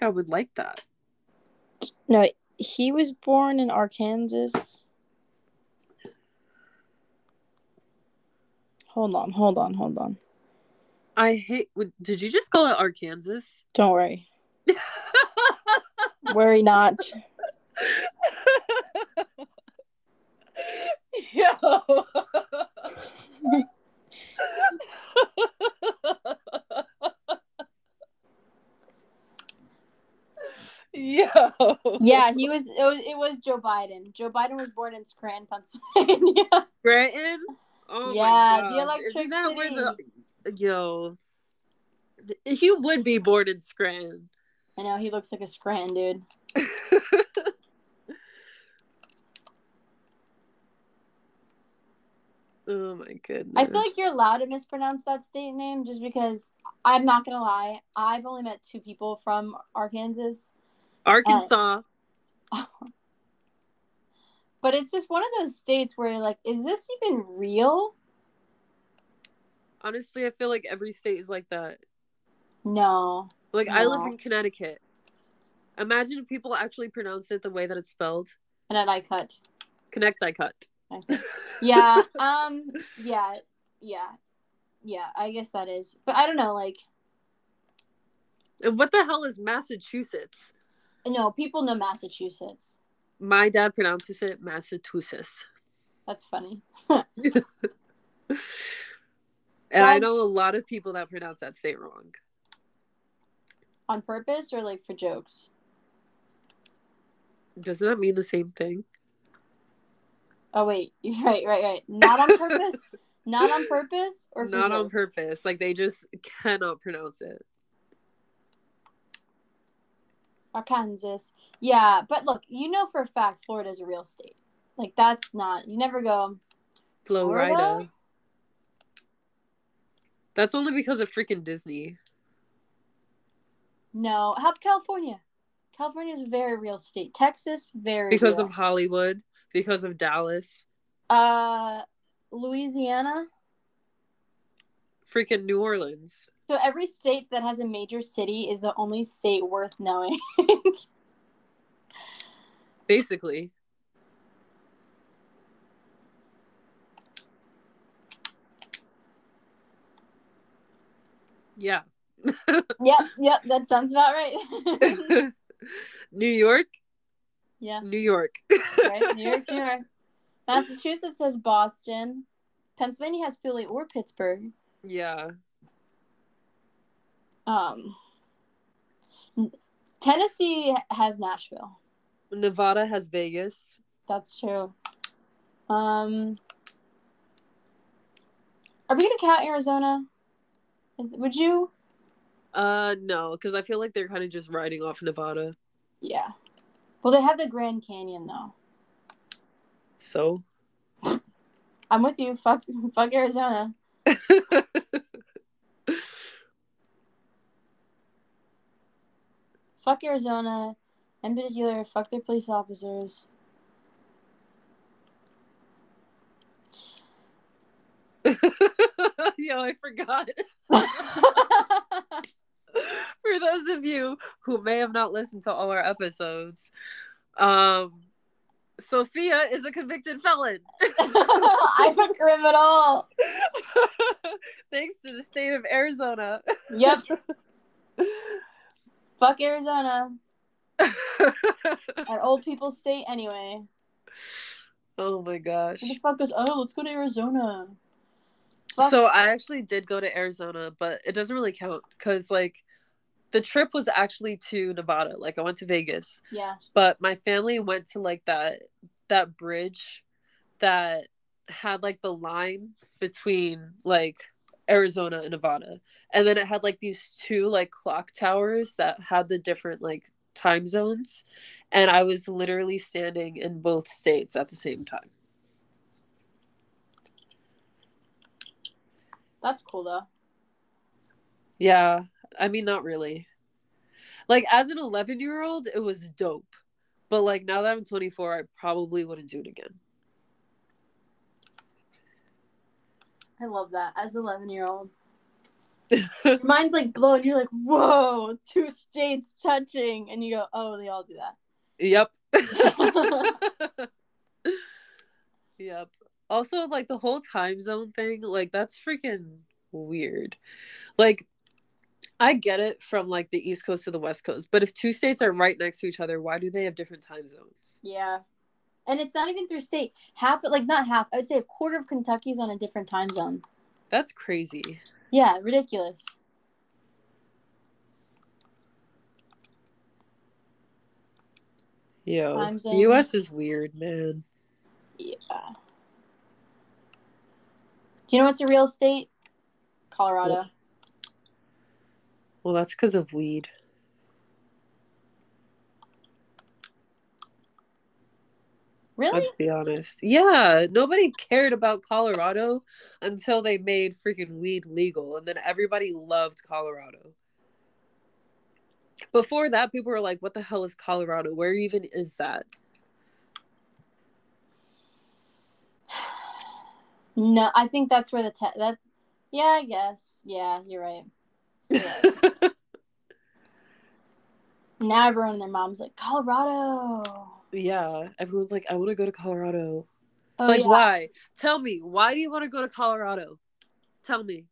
think I would like that. No, he was born in Arkansas. Hold on, hold on, hold on. I hate. Did you just call it Arkansas? Don't worry. Worry not. Yo. Yo. Yeah, he was it, was. it was Joe Biden. Joe Biden was born in Scranton, Pennsylvania. Scranton. Oh Yeah, the. Electric Isn't that where the yo? He would be born in Scranton. I know he looks like a Scranton dude. oh my goodness. I feel like you're allowed to mispronounce that state name just because I'm not gonna lie. I've only met two people from Arkansas, Arkansas. but it's just one of those states where you're like, is this even real? Honestly, I feel like every state is like that. No. Like I live in Connecticut. Imagine if people actually pronounced it the way that it's spelled. And then I cut. Connecticut. I think. Yeah. um. Yeah. Yeah. Yeah. I guess that is. But I don't know. Like, And what the hell is Massachusetts? No, people know Massachusetts. My dad pronounces it Massachusetts. That's funny. And I know a lot of people that pronounce that state wrong. On purpose or like for jokes? Doesn't that mean the same thing? Oh wait, right, right, right. Not on purpose. Not on purpose or for Not on purpose. Like they just cannot pronounce it. Arkansas. Yeah, but look, you know for a fact Florida is a real state. Like that's not. You never go. Florida. Florida? That's only because of freaking Disney. No, how about California? California is a very real state. Texas, very Because real. of Hollywood. Because of Dallas. uh Louisiana. Freaking New Orleans. So every state that has a major city is the only state worth knowing. Basically. Yeah. yep, yep, that sounds about right. New York, yeah, New York. right. New York, New York. Massachusetts has Boston. Pennsylvania has Philly or Pittsburgh. yeah. Um, Tennessee has Nashville. Nevada has Vegas. That's true. Um, are we gonna count Arizona? Is, would you? Uh no, because I feel like they're kind of just riding off Nevada. Yeah. Well, they have the Grand Canyon though. So I'm with you. Fuck, fuck Arizona. Fuck Arizona. In particular, fuck their police officers. Yo, I forgot. For those of you who may have not listened to all our episodes, um Sophia is a convicted felon. I'm a criminal. Thanks to the state of Arizona. Yep. Fuck Arizona. An old people's state anyway. oh my gosh. Who the fuck goes, oh, let's go to Arizona? Fuck. So I actually did go to Arizona, but it doesn't really count because like the trip was actually to Nevada. Like I went to Vegas, yeah. but my family went to like that that bridge that had like the line between like Arizona and Nevada. And then it had like these two like clock towers that had the different like time zones. And I was literally standing in both states at the same time. That's cool though. Yeah, I mean, not really. Like, as an 11 year old, it was dope. But, like, now that I'm 24, I probably wouldn't do it again. I love that as an 11 year old. Mind's like blown. You're like, whoa, two states touching, and you go, oh, they all do that. Yep. yep. Also, like the whole time zone thing, like that's freaking weird. Like, I get it from like the East Coast to the West Coast, but if two states are right next to each other, why do they have different time zones? Yeah. And it's not even through state. Half, like not half, I would say a quarter of Kentucky's on a different time zone. That's crazy. Yeah, ridiculous. Yo, the. U.S. is weird, man. Yeah. Do you know what's a real state? Colorado. Well, that's because of weed. Really? Let's be honest. Yeah, nobody cared about Colorado until they made freaking weed legal, and then everybody loved Colorado. Before that, people were like, "What the hell is Colorado? Where even is that?" No, I think that's where the te- that. Yeah, I guess. Yeah, you're right. Yeah. now everyone and their mom's like Colorado. Yeah, everyone's like, "I want to go to Colorado." Oh, like, yeah. why? Tell me, why do you want to go to Colorado? Tell me.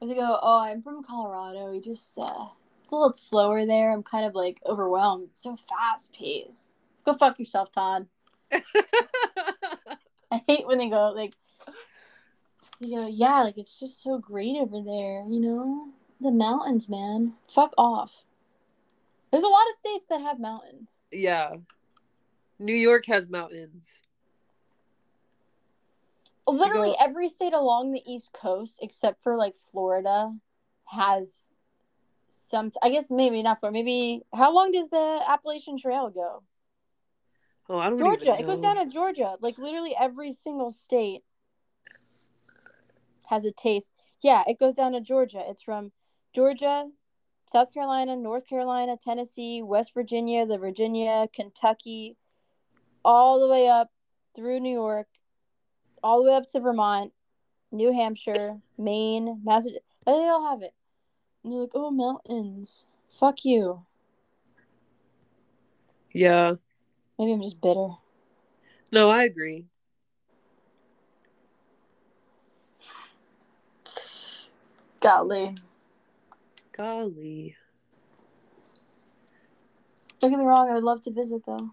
If they go, oh, I'm from Colorado. We just uh, it's a little slower there. I'm kind of like overwhelmed. It's so fast paced. Go fuck yourself, Todd. I hate when they go like, you know, yeah, like it's just so great over there. You know, the mountains, man. Fuck off. There's a lot of states that have mountains. yeah. New York has mountains. Literally go- every state along the East Coast, except for like Florida, has some. I guess maybe not Florida. Maybe how long does the Appalachian Trail go? Oh, I don't Georgia. It goes down to Georgia. Like literally every single state has a taste. Yeah, it goes down to Georgia. It's from Georgia, South Carolina, North Carolina, Tennessee, West Virginia, the Virginia, Kentucky, all the way up through New York, all the way up to Vermont, New Hampshire, Maine, Massachusetts. They all have it. And they're like, oh, mountains. Fuck you. Yeah. Maybe I'm just bitter. No, I agree. Golly. Golly. Don't get me wrong, I would love to visit though.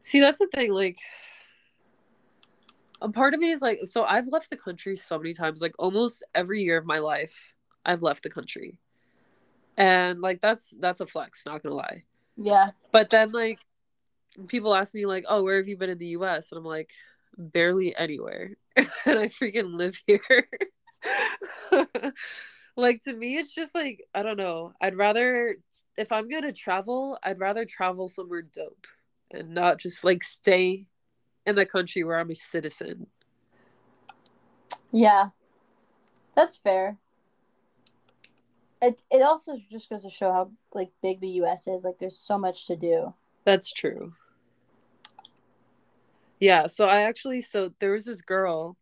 See, that's the thing. Like, a part of me is like, so I've left the country so many times. Like, almost every year of my life, I've left the country, and like that's that's a flex. Not gonna lie. Yeah. But then like, people ask me like, "Oh, where have you been in the U.S.?" And I'm like, barely anywhere, and I freaking live here. like to me, it's just like I don't know. I'd rather if I'm gonna travel, I'd rather travel somewhere dope and not just like stay in the country where I'm a citizen. Yeah. That's fair. It it also just goes to show how like big the US is. Like there's so much to do. That's true. Yeah, so I actually so there was this girl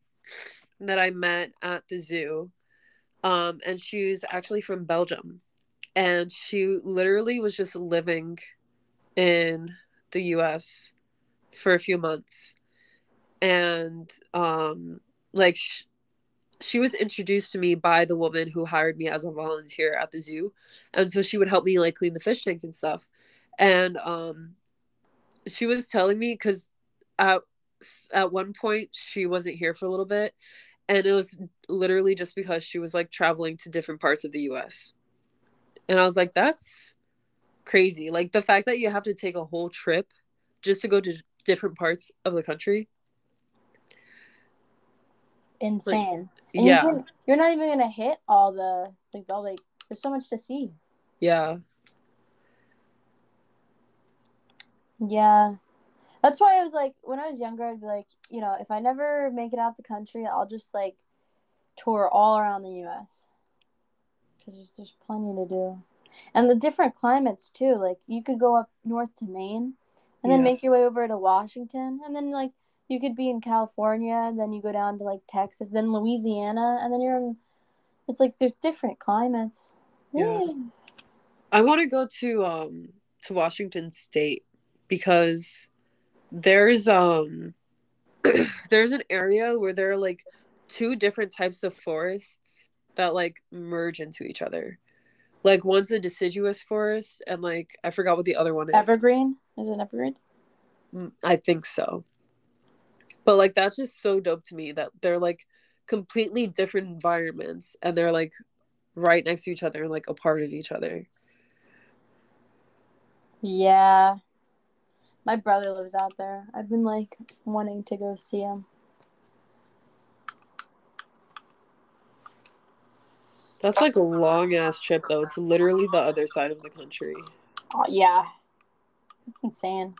that I met at the zoo. Um and she was actually from Belgium. And she literally was just living in the US for a few months. And um like sh- she was introduced to me by the woman who hired me as a volunteer at the zoo. And so she would help me like clean the fish tank and stuff. And um she was telling me because at at one point she wasn't here for a little bit and it was literally just because she was like traveling to different parts of the US. And I was like that's crazy. Like the fact that you have to take a whole trip just to go to different parts of the country. Insane. And yeah. you you're not even gonna hit all the like all like there's so much to see. Yeah. Yeah. That's why I was like when I was younger I'd be like, you know, if I never make it out the country, I'll just like tour all around the US. Cuz there's there's plenty to do. And the different climates too. Like you could go up north to Maine and then Yeah. make your way over to Washington and then like you could be in California, then you go down to like Texas, then Louisiana, and then you're in. It's like there's different climates. Yeah. I want to go to um to Washington State because there's um there's an area where there are like two different types of forests that like merge into each other. Like one's a deciduous forest and like I forgot what the other one is. Evergreen? Is it evergreen? Mm, I think so. But like that's just so dope to me that they're like completely different environments and they're like right next to each other and like a part of each other. Yeah. My brother lives out there. I've been like wanting to go see him. That's like a long ass trip though. It's literally the other side of the country. Oh yeah. It's insane.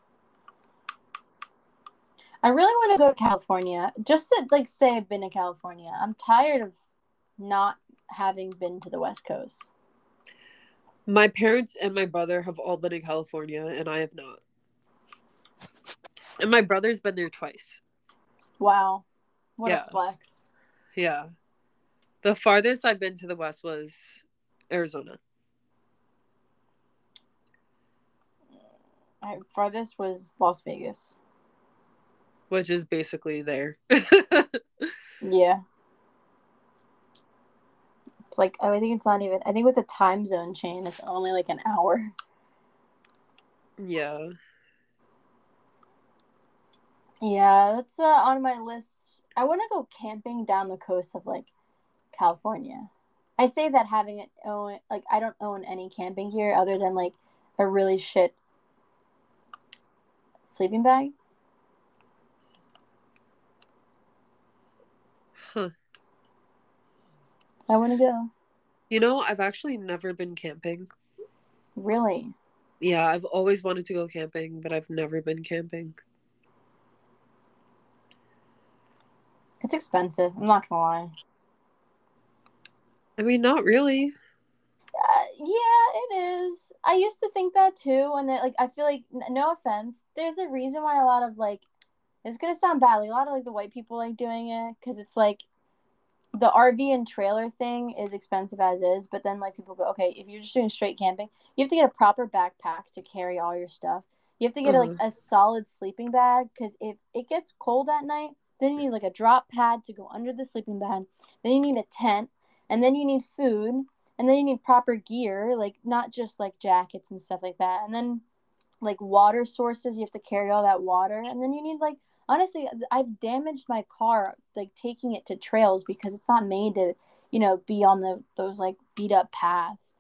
I really want to go to California. Just to like say I've been to California. I'm tired of not having been to the West Coast. My parents and my brother have all been in California and I have not. And my brother's been there twice. Wow. What Yeah. a flex. Yeah. The farthest I've been to the west was Arizona. My farthest was Las Vegas. which is basically there. Yeah. It's like oh, I think it's not even I think with the time zone chain it's only like an hour. yeah. Yeah, that's uh, on my list. I want to go camping down the coast of like California. I say that having it own like I don't own any camping gear other than like a really shit sleeping bag. Huh. I want to go. You know, I've actually never been camping. Really? Yeah, I've always wanted to go camping, but I've never been camping. It's expensive. I'm not gonna lie. I mean, not really. Uh, yeah, it is. I used to think that too, and that like I feel like n- no offense, there's a reason why a lot of like it's gonna sound bad, like a lot of like the white people like doing it because it's like the RV and trailer thing is expensive as is, but then like people go, okay, if you're just doing straight camping, you have to get a proper backpack to carry all your stuff. You have to get like a solid sleeping bag because if it gets cold at night, then you need like a drop pad to go under the sleeping bag. Then you need a tent, and then you need food, and then you need proper gear, like not just like jackets and stuff like that. And then like water sources, you have to carry all that water, and then you need like honestly, I've damaged my car like taking it to trails because it's not made to you know be on the those like beat up paths.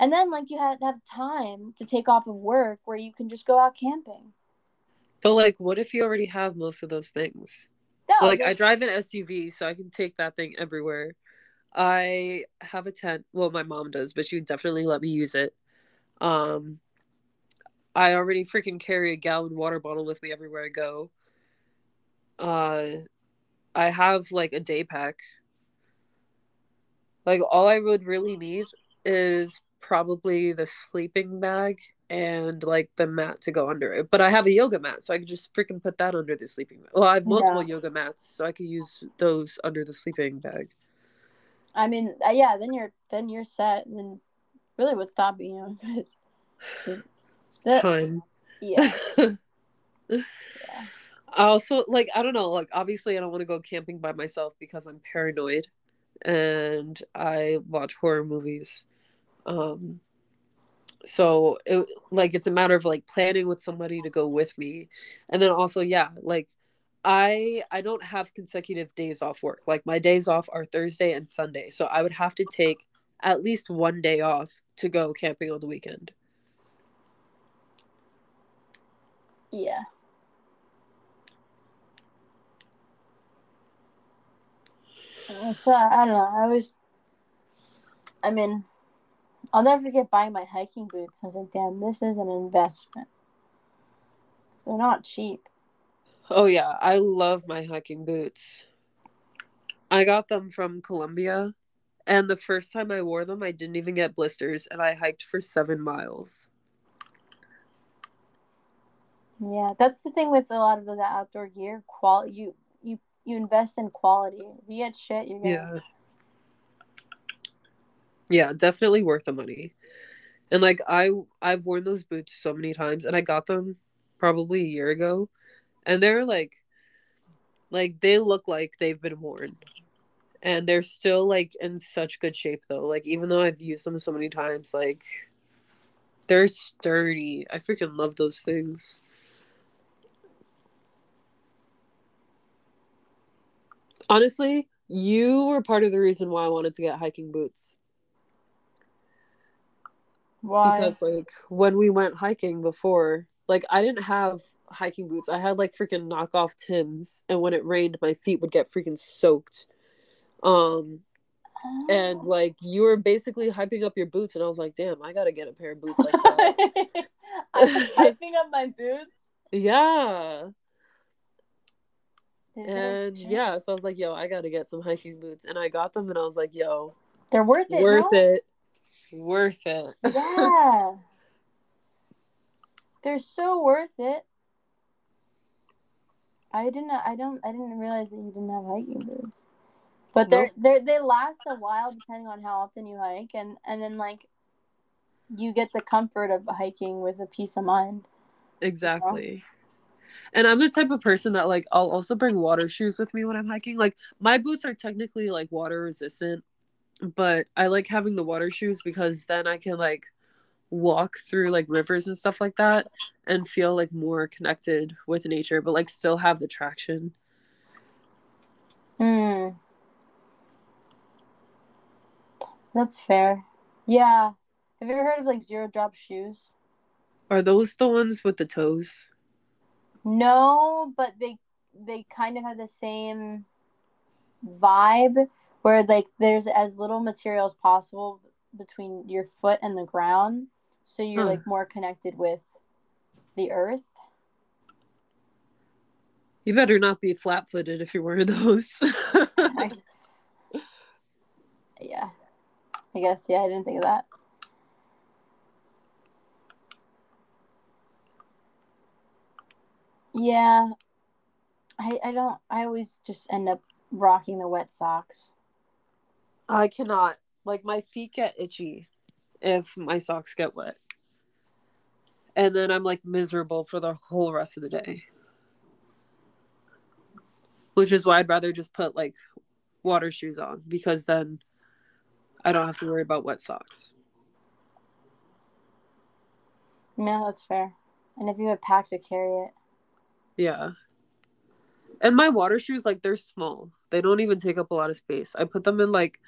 And then like you have to have time to take off of work where you can just go out camping. But like, what if you already have most of those things? No, like, I drive an SUV, so I can take that thing everywhere. I have a tent. Well, my mom does, but she would definitely let me use it. Um, I already freaking carry a gallon water bottle with me everywhere I go. Uh, I have like a day pack. Like all I would really need is probably the sleeping bag and like the mat to go under it. But I have a yoga mat, so I could just freaking put that under the sleeping bag. Well, I have multiple Yeah. yoga mats, so I could use those under the sleeping bag. I mean, uh, yeah, then you're then you're set. And then really, what's stopping you? that- Time. yeah, I also like I don't know, like obviously I don't want to go camping by myself because I'm paranoid and I watch horror movies. Um so it like it's a matter of like planning with somebody to go with me. And then also yeah, like I I don't have consecutive days off work. Like my days off are Thursday and Sunday. So I would have to take at least one day off to go camping on the weekend. yeah. So I don't know. I was, I mean, I'll never forget buying my hiking boots. I was like, damn, this is an investment. They're not cheap. Oh yeah, I love my hiking boots. I got them from Columbia. and the first time I wore them, I didn't even get blisters, and I hiked for seven miles. Yeah, that's the thing with a lot of the outdoor gear. Quality, you you you invest in quality. If you get shit, you're gonna. Yeah. Yeah, definitely worth the money. And like I I've worn those boots so many times and I got them probably a year ago and they're like like they look like they've been worn. And they're still like in such good shape though. Like even though I've used them so many times like they're sturdy. I freaking love those things. Honestly, you were part of the reason why I wanted to get hiking boots. Why? Because like when we went hiking before, like I didn't have hiking boots. I had like freaking knockoff Tims, and when it rained, my feet would get freaking soaked. Um, and like you were basically hyping up your boots, and I was like, damn, I gotta get a pair of boots like that. I'm hyping up my boots. yeah, Did and yeah, so I was like, yo, I gotta get some hiking boots, and I got them, and I was like, yo, they're worth it. worth no? it, worth it. Yeah. They're so worth it. I didn't I don't I didn't realize that you didn't have hiking boots. But they're they they last a while depending on how often you hike and and then like you get the comfort of hiking with a peace of mind. Exactly. And I'm the type of person that like I'll also bring water shoes with me when I'm hiking. Like my boots are technically like water resistant, but I like having the water shoes because then I can like walk through like rivers and stuff like that and feel like more connected with nature, but like still have the traction. Hmm. That's fair. Yeah. Have you ever heard of like zero drop shoes? Are those the ones with the toes? No, but they they kind of have the same vibe where like there's as little material as possible between your foot and the ground, so you're Huh. like more connected with the earth. You better not be flat footed if you're wearing those. I- yeah, I guess yeah. I didn't think of that. Yeah, I I don't. I always just end up rocking the wet socks. I cannot. Like my feet get itchy if my socks get wet. And then I'm like miserable for the whole rest of the day. Which is why I'd rather just put like water shoes on because then I don't have to worry about wet socks. Yeah, that's fair. And if you have pack to carry it, Yeah. And my water shoes, like they're small. They don't even take up a lot of space. I put them in like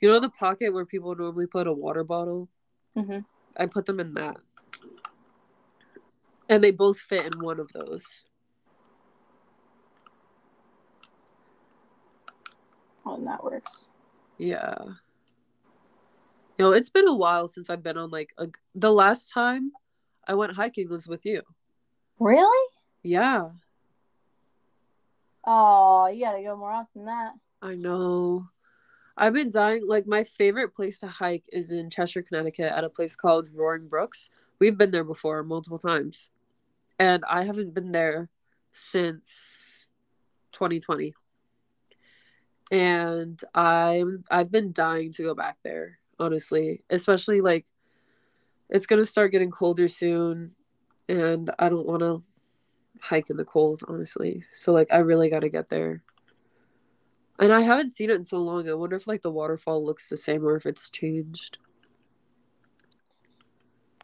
you know the pocket where people normally put a water bottle? hmm I put them in that. And they both fit in one of those. Oh, then that works. Yeah. You know, it's been a while since I've been on like a, the last time I went hiking was with you. Really? Yeah, Oh, you gotta go more often than that. I know. I've been dying. Like my favorite place to hike is in Cheshire, Connecticut, at a place called Roaring Brooks. We've been there before multiple times, and I haven't been there since 2020. And I'm I've been dying to go back there, honestly. Especially like it's gonna start getting colder soon, and I don't want to hike in the cold, honestly. So like I really got to get there. And I haven't seen it in so long. I wonder if like the waterfall looks the same or if it's changed.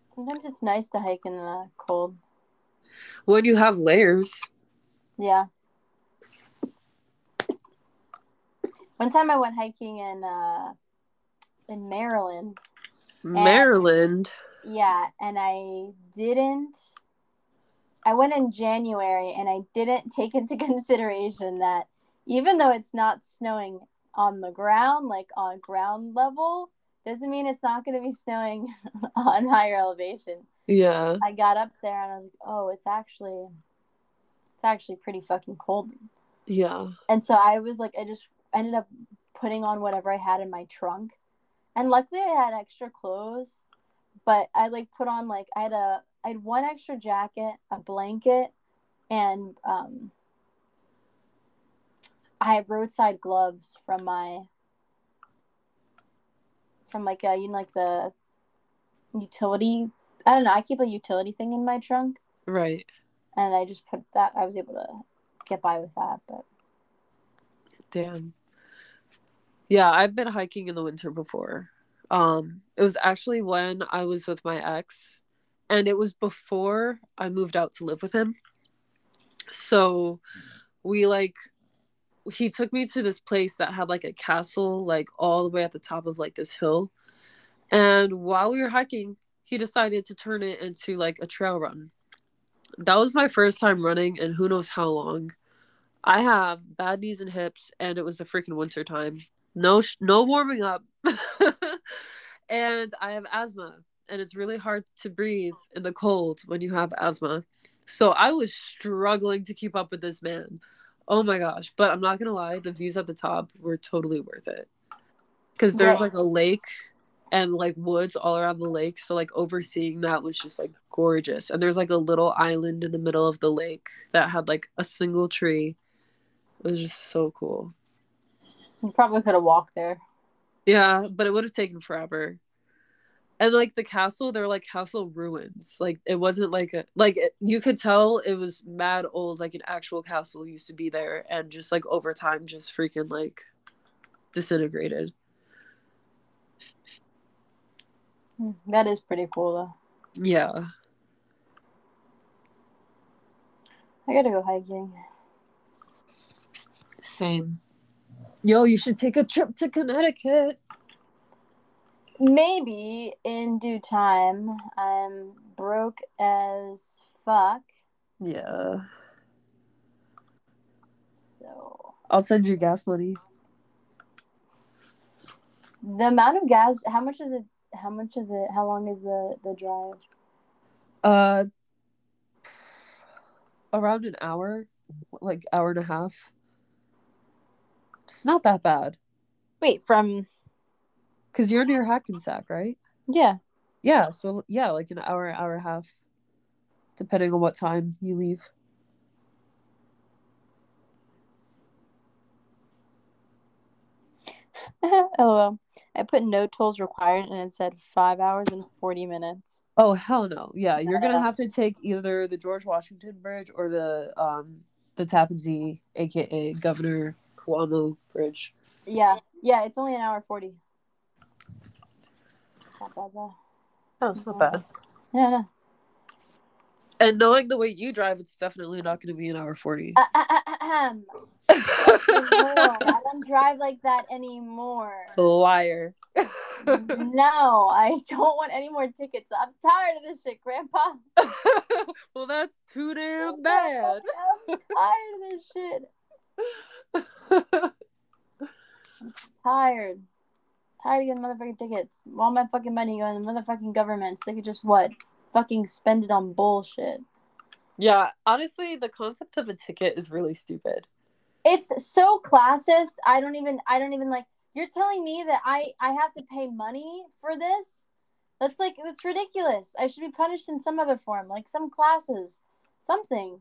Sometimes it's nice to hike in the cold. When you have layers. Yeah. One time I went hiking in uh in Maryland. Maryland. Yeah, and I didn't I went in January and I didn't take into consideration that even though it's not snowing on the ground, like on ground level, doesn't mean it's not going to be snowing on higher elevation. Yeah. I got up there and I was like, "Oh, it's actually it's actually pretty fucking cold." Yeah. And so I was like I just ended up putting on whatever I had in my trunk. And luckily I had extra clothes, but I like put on like I had a I had one extra jacket, a blanket, and um, I have roadside gloves from my from like a you know like the utility. I don't know. I keep a utility thing in my trunk, Right. and I just put that. I was able to get by with that, but Damn. Yeah, I've been hiking in the winter before. Um, it was actually when I was with my ex, and it was before I moved out to live with him. So we like he took me to this place that had like a castle like all the way at the top of like this hill. And while we were hiking, he decided to turn it into like a trail run. That was my first time running and who knows how long. I have bad knees and hips, and it was the freaking winter time. No, sh- no warming up, and I have asthma, and it's really hard to breathe in the cold when you have asthma. So I was struggling to keep up with this man. Oh my gosh! But I'm not gonna lie, the views at the top were totally worth it, because there's Right. like a lake and like woods all around the lake. So like overseeing that was just like gorgeous. And there's like a little island in the middle of the lake that had like a single tree. It was just so cool. you probably could have walked there. Yeah, but it would have taken forever. And like the castle, they're like castle ruins. Like it wasn't like a like it, you could tell it was mad old. Like an actual castle used to be there, and just like over time, just freaking like disintegrated. Hmm, That is pretty cool though. Yeah, I gotta go hiking. same. Yo, you should take a trip to Connecticut. Maybe in due time. I'm broke as fuck, Yeah, so I'll send you gas money. the amount of gas. How much is it? How much is it? How long is the the drive? Uh, around an hour, like hour and a half. It's not that bad. Wait, from Cause you're near Hackensack, right? yeah. Yeah. So yeah, like an hour, hour and a half, depending on what time you leave. LOL. I put no tolls required and it said five hours and forty minutes. Oh hell no! Yeah, you're gonna have to take either the George Washington Bridge or the um the Tappan Zee, aka Governor Cuomo Bridge. Yeah, yeah. It's only an hour forty. Not bad. Oh, it's not bad. Yeah, no. And knowing the way you drive, it's definitely not gonna be an hour forty. Uh, uh, uh. I don't drive like that anymore. Liar. No, I don't want any more tickets. I'm tired of this shit, Grandpa. well, that's too damn bad. I'm tired of this shit. I'm Tired. Tired of getting motherfucking tickets. All my fucking money going to the motherfucking government so they could just what? Fucking spend it on bullshit. yeah, honestly, the concept of a ticket is really stupid. It's so classist. I don't even I don't even like you're telling me that I I have to pay money for this? That's like that's ridiculous. I should be punished in some other form, like some classes. Something.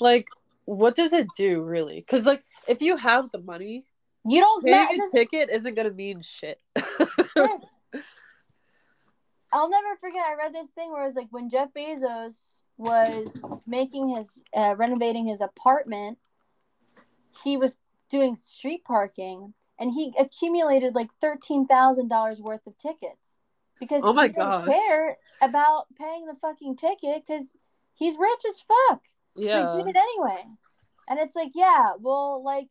Like, what does it do, really? Because, like, if you have the money, You don't paying ma- a ticket isn't gonna mean shit. Yes. I'll never forget. I read this thing where it was like when Jeff Bezos was making his uh, renovating his apartment, he was doing street parking, and he accumulated like thirteen thousand dollars worth of tickets because Oh my he didn't gosh. care about paying the fucking ticket because he's rich as fuck. So yeah. he did it anyway, and it's like, yeah, well, like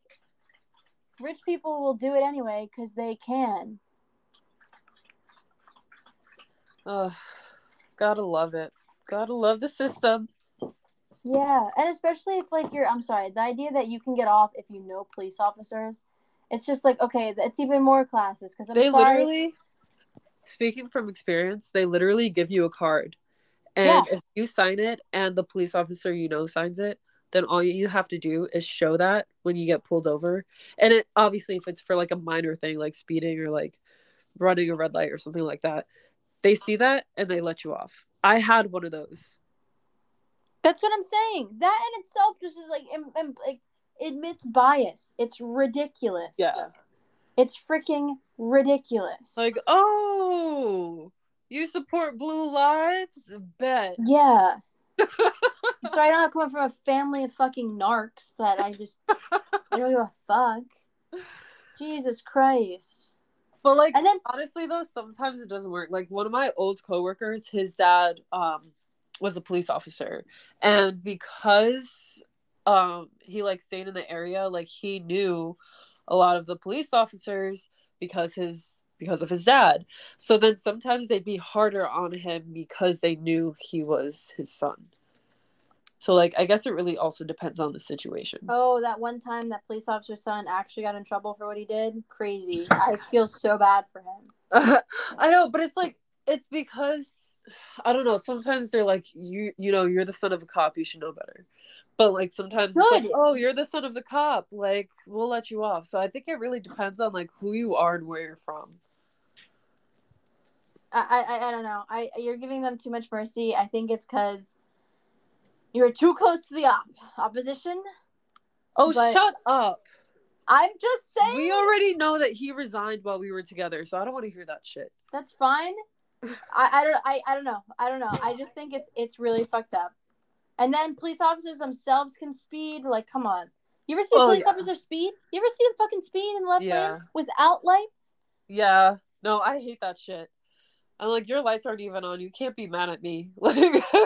rich people will do it anyway because they can. Ugh, gotta love it. Gotta love the system. Yeah, and especially if like you're I'm sorry, the idea that you can get off if you know police officers, it's just like okay, it's even more classes because I'm they sorry. literally, speaking from experience, they literally give you a card. And Yeah. if you sign it and the police officer you know signs it, then all you have to do is show that when you get pulled over. And it obviously if it's for like a minor thing like speeding or like running a red light or something like that, they see that and they let you off. I had one of those. That's what I'm saying. That in itself just is like, im- im- like admits bias. It's ridiculous. Yeah. It's freaking ridiculous. Like, oh, you support blue lives? Bet. yeah. so I don't come from a family of fucking narcs that I just I don't give a fuck. Jesus Christ. But like And then honestly though, sometimes it doesn't work. Like one of my old coworkers, his dad um was a police officer. And because um he like stayed in the area, like he knew a lot of the police officers because his because of his dad. So then sometimes they'd be harder on him because they knew he was his son. So like I guess it really also depends on the situation. Oh, that one time that police officer's son actually got in trouble for what he did? Crazy. I feel so bad for him. I know, but it's like it's because I don't know. Sometimes they're like you, you know, you're the son of a cop. You should know better. But like sometimes it's like, oh, you're the son of the cop. Like we'll let you off. So I think it really depends on like who you are and where you're from. I, I I don't know. I you're giving them too much mercy. I think it's because you're too close to the op opposition. Oh, But- shut up. I'm just saying We already know that he resigned while we were together, so I don't want to hear that shit. that's fine. I, I don't I, I don't know. I don't know. I just think it's it's really fucked up. And then police officers themselves can speed. Like, come on. You ever see a Oh, police yeah. officer speed? You ever see them fucking speed in the left Yeah. lane without lights? Yeah. No, I hate that shit. I'm like, your lights aren't even on. You can't be mad at me. Like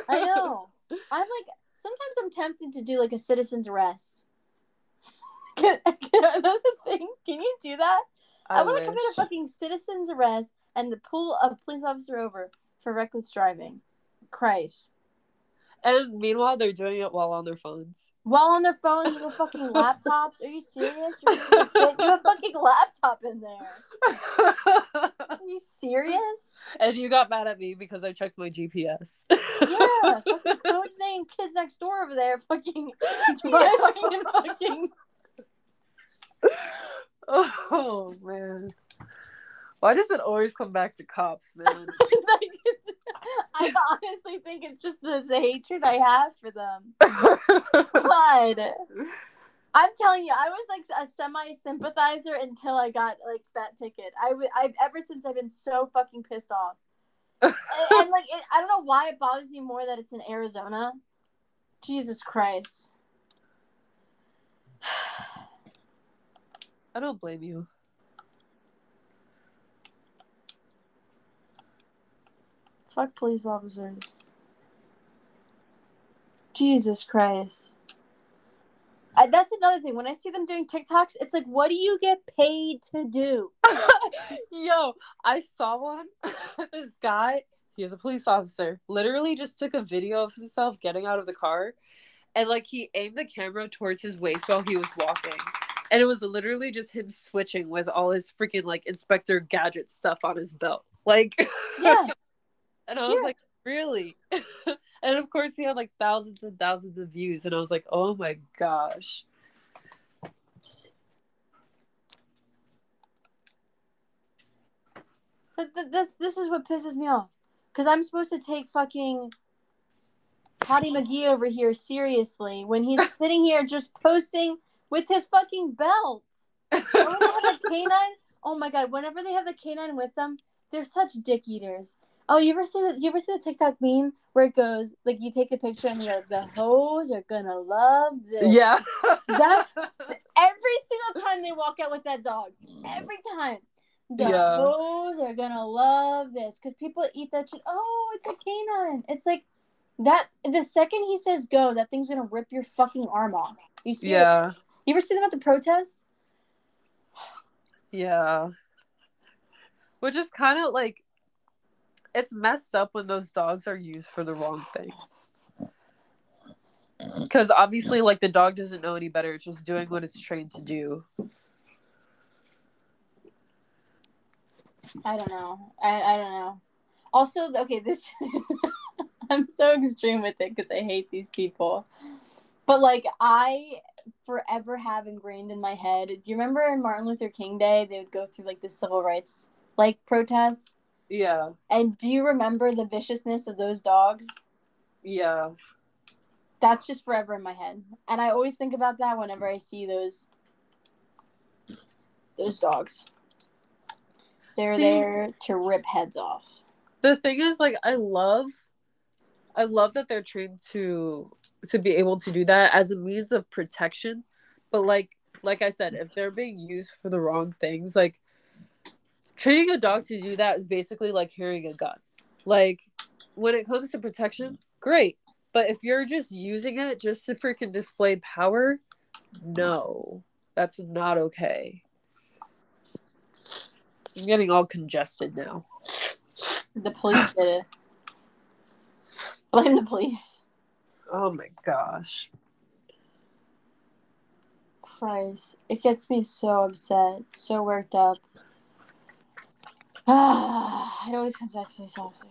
I know. I'm like sometimes I'm tempted to do like a citizen's arrest. Can, can, are those a thing? Can you do that? I, want to commit a fucking citizen's arrest and to pull a police officer over for reckless driving. Christ. And meanwhile, they're doing it while on their phones. While on their phones with fucking laptops. Are you serious? You're you have a fucking laptop in there. Are you serious? and you got mad at me because I checked my GPS. Yeah, fucking coach saying kids next door over there fucking and fucking oh man. Why does it always come back to cops, man? I honestly think it's just the hatred I have for them. God, I'm telling you, I was like a semi sympathizer until I got like that ticket. I w- I've ever since I've been so fucking pissed off. and, and, like it, I don't know why it bothers me more that it's in Arizona. Jesus Christ. I don't blame you. Fuck police officers. Jesus Christ. I, that's another thing. When I see them doing TikToks, it's like, what do you get paid to do? Yo, I saw one. this guy, he is a police officer, literally just took a video of himself getting out of the car and like he aimed the camera towards his waist while he was walking. And it was literally just him switching with all his freaking like inspector gadget stuff on his belt. Like Yeah. And I was Yeah. like, really? and of course he had like thousands and thousands of views and I was like, "Oh my gosh." Th- th- this this is what pisses me off. Cause I'm supposed to take fucking Patty McGee over here seriously when he's sitting here just posting with his fucking belt. Whenever they have the canine, oh my god! Whenever they have the canine with them, they're such dick eaters. Oh, you ever see the you ever see the TikTok meme where it goes like you take a picture and you're like the hoes are gonna love this. Yeah. That's- every single time they walk out with that dog. Every time. The Yeah. hoes are gonna love this because people eat that shit. Oh, it's a canine. It's like that. The second he says go, that thing's gonna rip your fucking arm off. You see? Yeah. You ever see them at the protests? Yeah. Which is kind of like it's messed up when those dogs are used for the wrong things. Cuz obviously like the dog doesn't know any better, it's just doing what it's trained to do. I don't know. I, I don't know. Also, okay, this I'm so extreme with it because I hate these people. But like I forever have ingrained in my head. Do you remember in Martin Luther King Day they would go through like the civil rights like protests? Yeah. And do you remember the viciousness of those dogs? Yeah. That's just forever in my head. And I always think about that whenever I see those those dogs. They're See- there to rip heads off. The thing is like I love I love that they're trained to to be able to do that as a means of protection. But like like I said, if they're being used for the wrong things, like training a dog to do that is basically like carrying a gun. Like when it comes to protection, great. But if you're just using it just to freaking display power, no. That's not okay. I'm getting all congested now. The police did it. Blame the police. Oh my gosh. Christ. It gets me so upset, so worked up. Ah, it always comes back to police officers.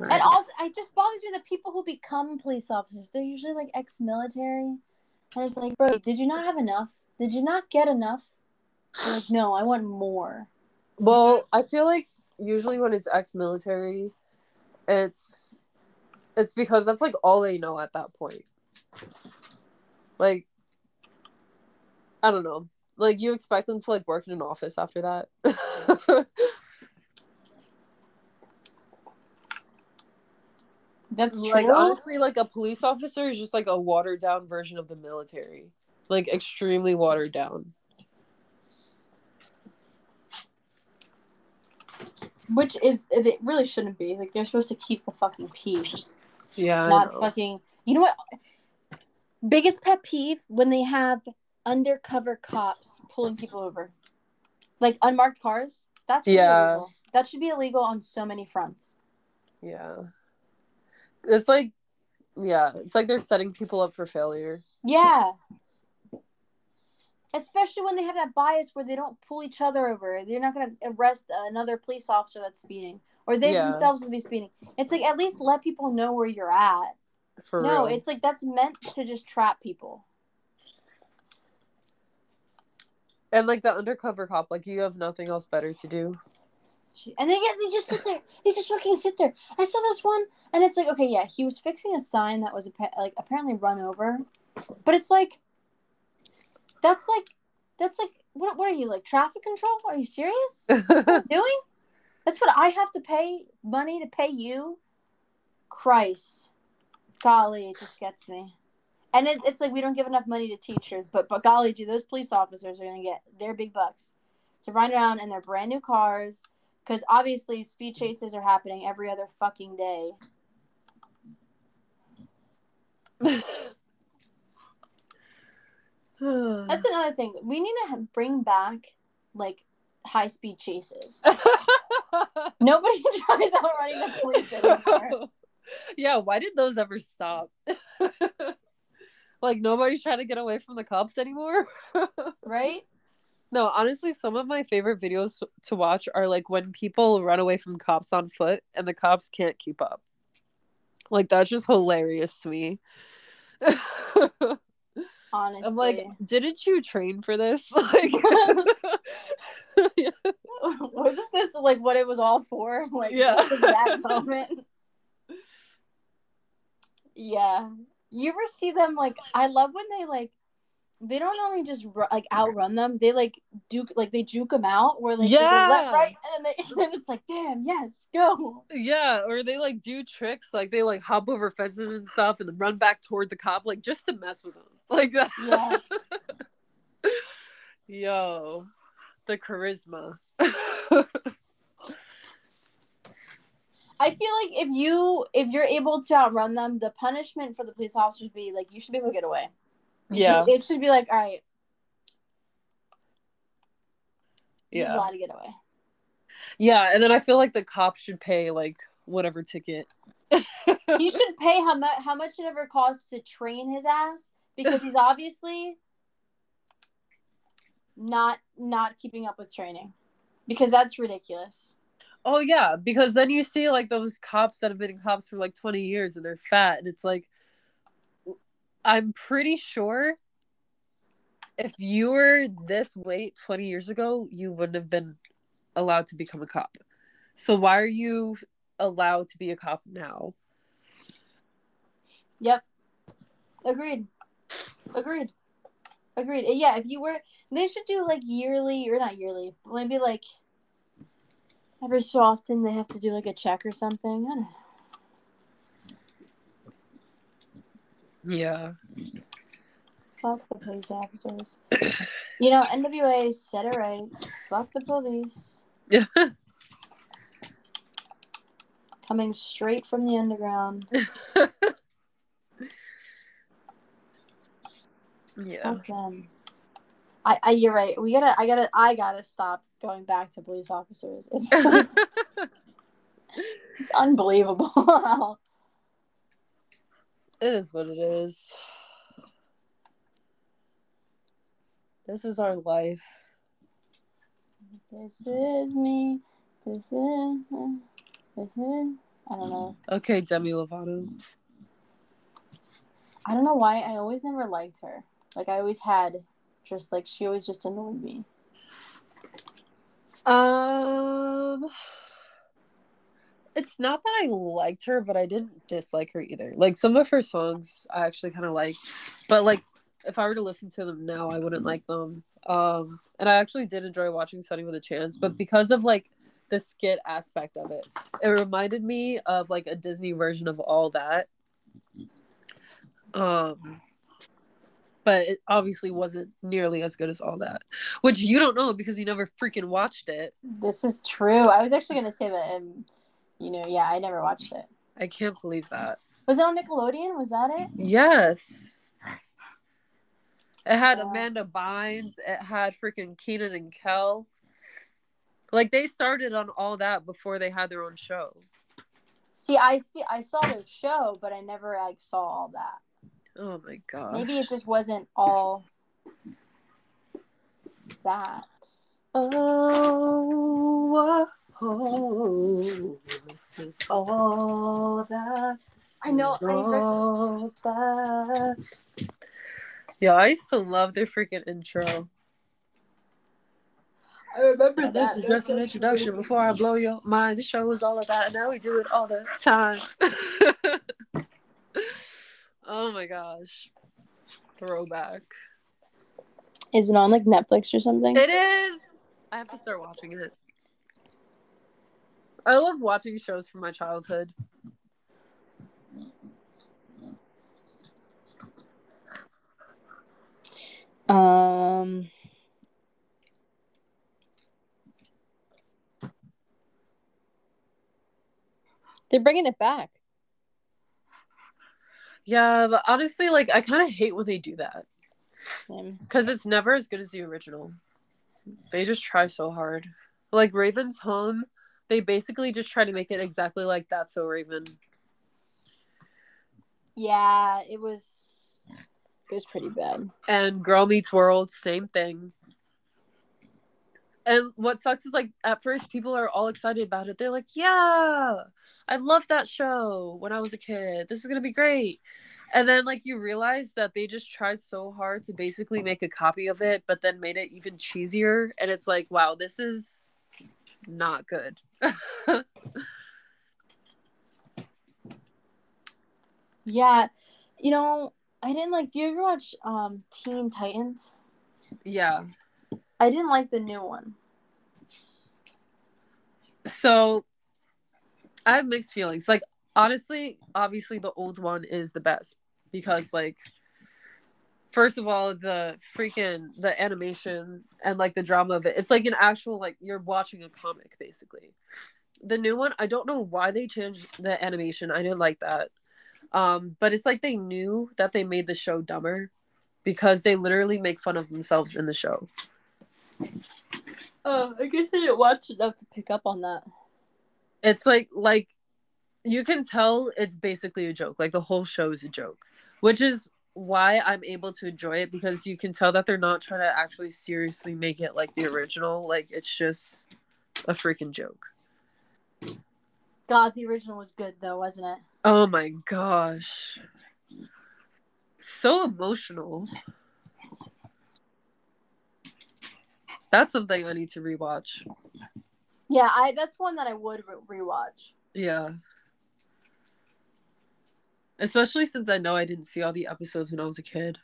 And also, it just bothers me that people who become police officers, they're usually like ex military. And it's like, bro, did you not have enough? Did you not get enough? They're like, no, I want more. Well, I feel like usually when it's ex-military, it's it's because that's like all they know at that point. Like I don't know. Like you expect them to like work in an office after that. That's true. like honestly like a police officer is just like a watered down version of the military. Like extremely watered down. Which is, it really shouldn't be. Like, they're supposed to keep the fucking peace. Yeah. Not fucking. You know what? Biggest pet peeve when they have undercover cops pulling people over, like unmarked cars. That's Yeah. illegal. That should be illegal on so many fronts. Yeah. It's like yeah, it's like they're setting people up for failure. Yeah. Especially when they have that bias where they don't pull each other over. They're not going to arrest another police officer that's speeding, or they Yeah. themselves will be speeding. It's like at least let people know where you're at. For no, real. it's like that's meant to just trap people. And like the undercover cop, like you have nothing else better to do. And yeah, they just sit there. They just fucking sit there. I saw this one, and it's like, okay, yeah, he was fixing a sign that was like apparently run over, but it's like, that's like, that's like, what? What are you like traffic control? Are you serious? doing? That's what I have to pay money to pay you. Christ, golly, it just gets me. And it, it's like we don't give enough money to teachers, but but golly, gee, those police officers are gonna get their big bucks to run around in their brand new cars because obviously speed chases are happening every other fucking day. That's another thing. We need to bring back like high speed chases. Nobody tries out running the police anymore. yeah, why did those ever stop? Like nobody's trying to get away from the cops anymore. right? no, honestly, some of my favorite videos to watch are like when people run away from cops on foot and the cops can't keep up. Like that's just hilarious to me. Honestly, I'm like, didn't you train for this? Like, wasn't this like what it was all for? Like, Yeah. that moment. Yeah, you ever see them? Like, I love when they like. They don't only just like outrun them; they like duke, like they juke them out, where like Yeah. left, right, and then, they, and it's like, damn, yes, go. yeah, or they like do tricks, like they like hop over fences and stuff, and then run back toward the cop, like just to mess with them, like that. Yeah. Yo, the charisma. I feel like if you if you're able to outrun them, the punishment for the police officer would be like you should be able to get away. Yeah, it should be like, all right, he's yeah, allowed to get away. yeah. And then I feel like the cops should pay like whatever ticket. he should pay how much how much it ever costs to train his ass because he's obviously not not keeping up with training because that's ridiculous. Oh yeah, because then you see like those cops that have been cops for like 20 years and they're fat and it's like I'm pretty sure if you were this weight 20 years ago, you wouldn't have been allowed to become a cop. So why are you allowed to be a cop now? Yep. Agreed. Agreed. Agreed. Yeah, if you were, they should do like yearly or not yearly, maybe like every so often they have to do like a check or something. I don't know. Yeah. Fuck the police officers. you know, NWA said it right. Fuck the police. Yeah. Coming straight from the underground. yeah. Fuck them. I, I, you're right. We gotta, I gotta, I gotta stop going back to police officers. It's, it's unbelievable. how- It is what it is. This is our life. this is me. This is, this is. I don't know. Okay, Demi Lovato. I don't know why. I always never liked her. Like I always had, just like she always just annoyed me. Um, it's not that I liked her, but I didn't dislike her either. Like some of her songs, I actually kind of liked, but like if I were to listen to them now, I wouldn't like them. Um, and I actually did enjoy watching Sonny with a Chance, but because of like the skit aspect of it, it reminded me of like a Disney version of all that. Um, but it obviously wasn't nearly as good as all that, which you don't know because you never freaking watched it. This is true. I was actually gonna say that, and you know, yeah, I never watched it. I can't believe that. Was it on Nickelodeon? Was that it? Yes. It had Yeah. Amanda Bynes. It had freaking Kenan and Kel. Like they started on all that before they had their own show. See, I see. I saw the show, but I never like saw all that. Oh my god. Maybe it just wasn't all that. Oh, oh, this is all that. I know, I all that. Yeah, I used to love their freaking intro. I remember this is just an introduction before I blow your mind. The show is all of that. Now we do it all the time. oh my gosh. Throwback. Is it on like Netflix or something? It is. I have to start watching it. I love watching shows from my childhood. Um. They're bringing it back. Yeah, but honestly, like I kind of hate when they do that because it's never as good as the original. They just try so hard. Like Raven's Home, they basically just try to make it exactly like that. So Raven. Yeah, it was. It was pretty bad. And Girl Meets World, same thing. And what sucks is like at first people are all excited about it. They're like, "Yeah, I loved that show when I was a kid. This is gonna be great." And then like you realize that they just tried so hard to basically make a copy of it, but then made it even cheesier. And it's like, wow, this is not good. Yeah, you know, I didn't like. Do you ever watch um Teen Titans? yeah. I didn't like the new one. So I have mixed feelings. Like honestly, obviously the old one is the best because like first of all the freaking the animation and like the drama of it it's like an actual like you're watching a comic basically the new one i don't know why they changed the animation i didn't like that um but it's like they knew that they made the show dumber because they literally make fun of themselves in the show Oh, I guess I didn't watch enough to pick up on that. it's like like you can tell it's basically a joke. Like the whole show is a joke which is why i'm able to enjoy it because you can tell that they're not trying to actually seriously make it like the original. Like it's just a freaking joke. God, the original was good though, wasn't it? oh my gosh. So emotional that's something i need to rewatch Yeah, I that's one that I would re- rewatch. Yeah. Especially since I know I didn't see all the episodes when I was a kid.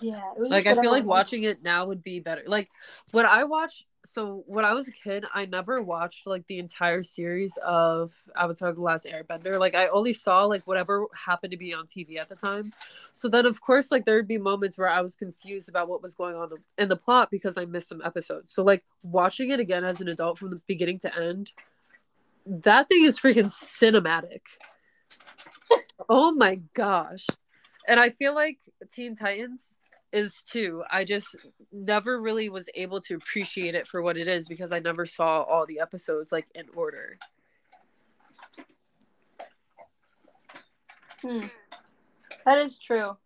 Yeah, it was Like I feel like watching it now would be better. Like when I watch so when I was a kid, I never watched like the entire series of Avatar: The Last Airbender. Like I only saw like whatever happened to be on TV at the time. So then, of course, like there would be moments where I was confused about what was going on in the plot because I missed some episodes. So like watching it again as an adult from the beginning to end, that thing is freaking cinematic. oh my gosh! And I feel like Teen Titans is too. I just never really was able to appreciate it for what it is because I never saw all the episodes like in order. Hmm. That is true.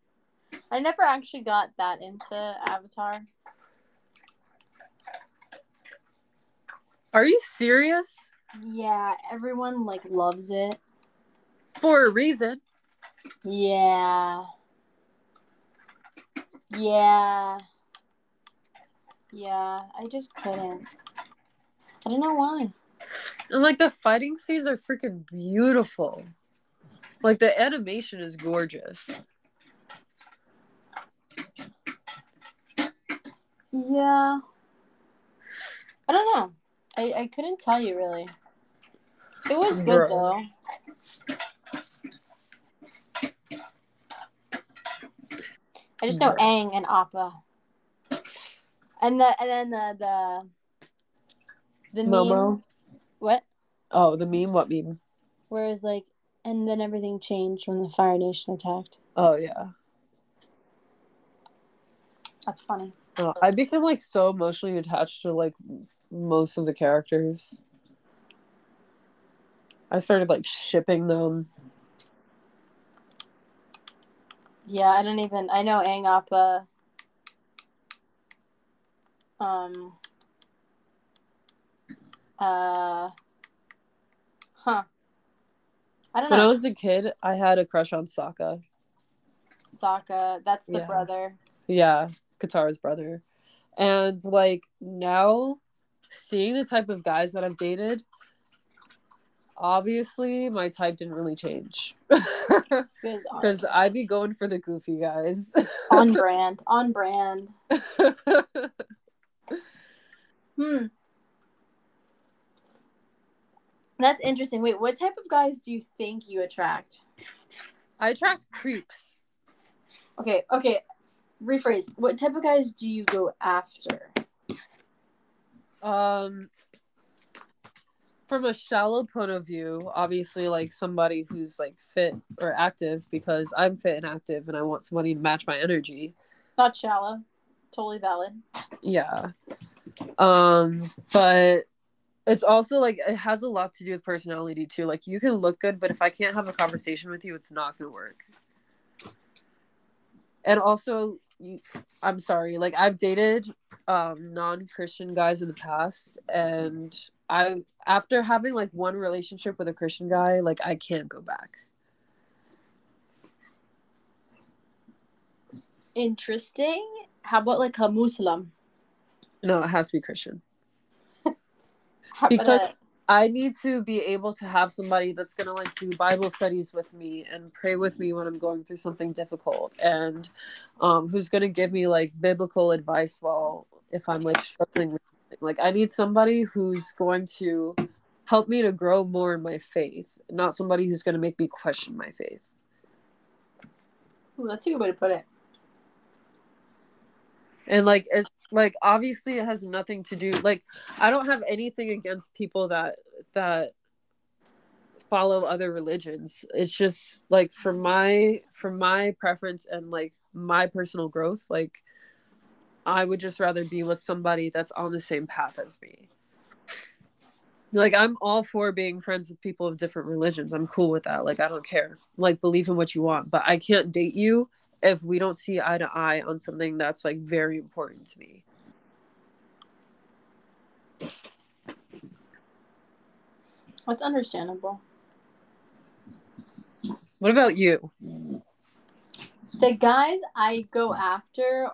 I never actually got that into Avatar. Are you serious? Yeah, everyone like loves it. For a reason. Yeah. Yeah. Yeah, I just couldn't. I don't know why. And like the fighting scenes are freaking beautiful. Like the animation is gorgeous. Yeah. I don't know. I, I couldn't tell you really. It was good though. I just know. Aang and Appa. And the and then the the the meme Momo. what? Oh, the meme? What meme? Where it's like and then everything changed when the Fire Nation attacked. Oh yeah. That's funny. Uh, I became like so emotionally attached to like most of the characters. I started like shipping them. Yeah, I don't even I know Aang Appa. Um uh huh. I don't know When I was a kid, I had a crush on Sokka. Sokka, that's the Yeah. brother. Yeah, Katara's brother. And like now, seeing the type of guys that I've dated, obviously my type didn't really change. Because I'd be going for the goofy guys. on brand. On brand. Hmm. That's interesting. Wait, what type of guys do you think you attract? I attract creeps. Okay, okay. Rephrase. What type of guys do you go after? Um, from a shallow point of view, obviously, like somebody who's like fit or active because I'm fit and active, and I want somebody to match my energy. Not shallow. Totally valid. Yeah. Um, but it's also like it has a lot to do with personality too. Like you can look good, but if I can't have a conversation with you, it's not gonna work. And also, you, I'm sorry. Like I've dated um non-Christian guys in the past, and I after having like one relationship with a Christian guy, like I can't go back. Interesting. How about like a Muslim? No, it has to be Christian. Because- I need to be able to have somebody that's gonna like do Bible studies with me and pray with me when I'm going through something difficult, and um, who's gonna give me like biblical advice while if I'm like struggling with. Like I need somebody who's going to help me to grow more in my faith, not somebody who's gonna make me question my faith. Ooh, that's a good way to put it. and like it's like obviously it has nothing to do like i don't have anything against people that that follow other religions it's just like for my for my preference and like my personal growth like i would just rather be with somebody that's on the same path as me like i'm all for being friends with people of different religions i'm cool with that like i don't care like believe in what you want but i can't date you if we don't see eye to eye on something that's like very important to me. That's understandable. What about you? The guys I go after,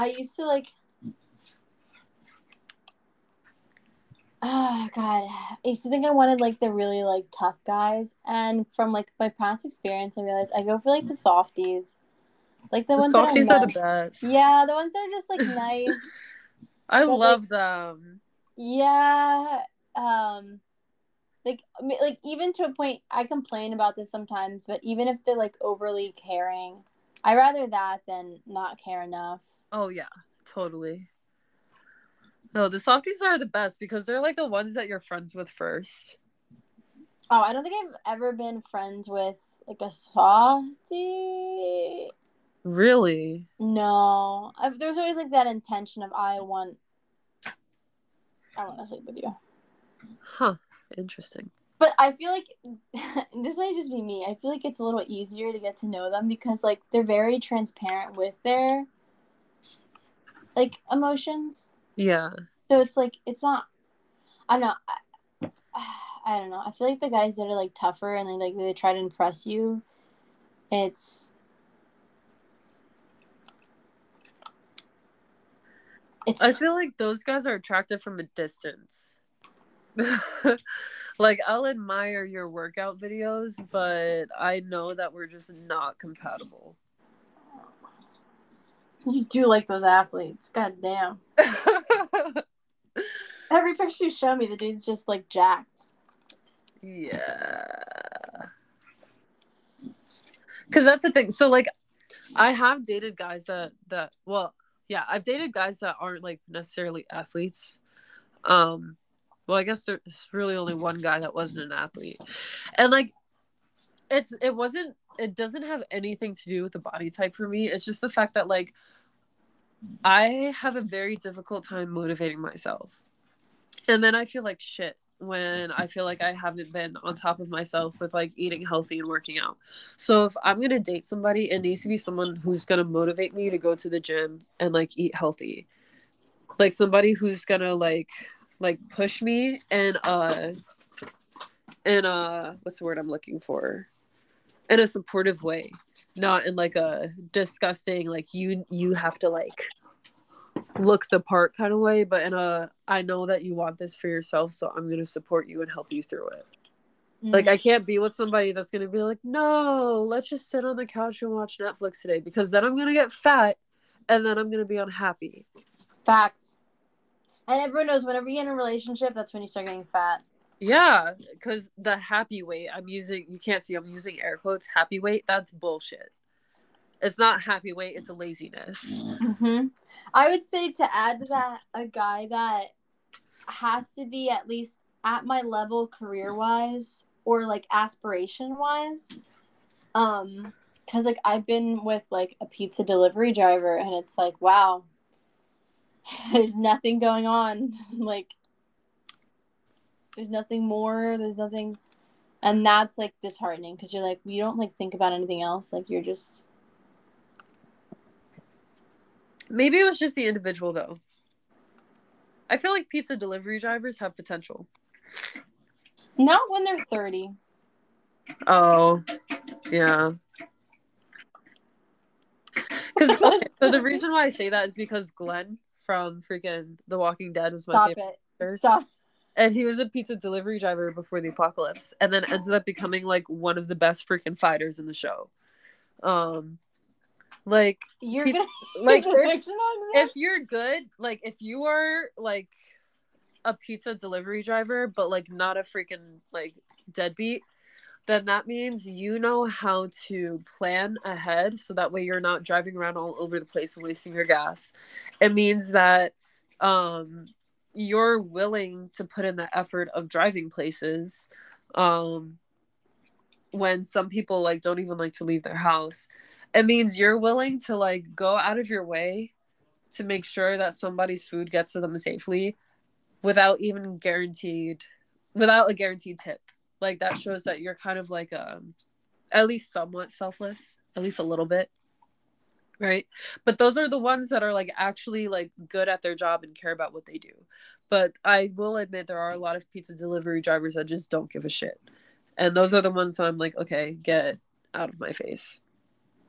I used to like. Oh god, I used to think I wanted like the really like tough guys, and from like my past experience, I realized I go for like the softies, like the, The ones softies that are are, the best. Yeah, the ones that are just like nice. I But, love them. Yeah. Um like like even to a point I complain about this sometimes, but even if they're like overly caring, I rather that than not care enough. Oh yeah, totally. No, the softies are the best because they're like the ones that you're friends with first. Oh, I don't think I've ever been friends with like a softie. Really? No. I've, there's always like that intention of I want I want to sleep with you. Huh. Interesting. But I feel like this might just be me. I feel like it's a little easier to get to know them because like they're very transparent with their like emotions. Yeah. So it's like it's not. I don't know. I, I don't know. I feel like the guys that are like tougher and they like they try to impress you. It's. It's. I feel like those guys are attractive from a distance. like I'll admire your workout videos, but I know that we're just not compatible. you do like those athletes. God damn. Every picture you show me, the dude's just like jacked. yeah. Cuz that's the thing. So like I have dated guys that that well, yeah, I've dated guys that aren't like necessarily athletes. Um well, I guess there's really only one guy that wasn't an athlete. And like it's it wasn't it doesn't have anything to do with the body type for me. It's just the fact that like I have a very difficult time motivating myself. And then I feel like shit when I feel like I haven't been on top of myself with like eating healthy and working out. So if I'm going to date somebody, it needs to be someone who's going to motivate me to go to the gym and like eat healthy. Like somebody who's going to like like push me and uh in uh what's the word I'm looking for? In a supportive way, not in like a disgusting like you you have to like look the part kind of way, but in a I know that you want this for yourself, so I'm gonna support you and help you through it. Like I can't be with somebody that's gonna be like, no, let's just sit on the couch and watch Netflix today because then I'm gonna get fat and then I'm gonna be unhappy. Facts. And everyone knows whenever you get in a relationship, that's when you start getting fat. Yeah, because the happy weight I'm using, you can't see I'm using air quotes. Happy weight, that's bullshit. It's not happy weight; it's a laziness. Mm-hmm. I would say to add to that, a guy that has to be at least at my level career wise or like aspiration wise. Um, because like I've been with like a pizza delivery driver, and it's like, wow, there's nothing going on. like, there's nothing more. There's nothing, and that's like disheartening because you're like, you don't like think about anything else. Like you're just Maybe it was just the individual though. I feel like pizza delivery drivers have potential. not when they're thirty. Oh, yeah. Because so the reason why I say that is because Glenn from freaking The Walking Dead is my Stop favorite, it. Stop. and he was a pizza delivery driver before the apocalypse, and then ended up becoming like one of the best freaking fighters in the show. Um, like You're Pe- gonna like if, if you're good, like if you are like a pizza delivery driver, but like not a freaking like deadbeat, then that means you know how to plan ahead so that way you're not driving around all over the place and wasting your gas. It means that um you're willing to put in the effort of driving places um when some people like don't even like to leave their house it means you're willing to like go out of your way to make sure that somebody's food gets to them safely without even guaranteed without a guaranteed tip like that shows that you're kind of like um at least somewhat selfless at least a little bit right? But those are the ones that are like actually like good at their job and care about what they do. But i will admit there are a lot of pizza delivery drivers that just don't give a shit. And those are the ones that i'm like okay get out of my face.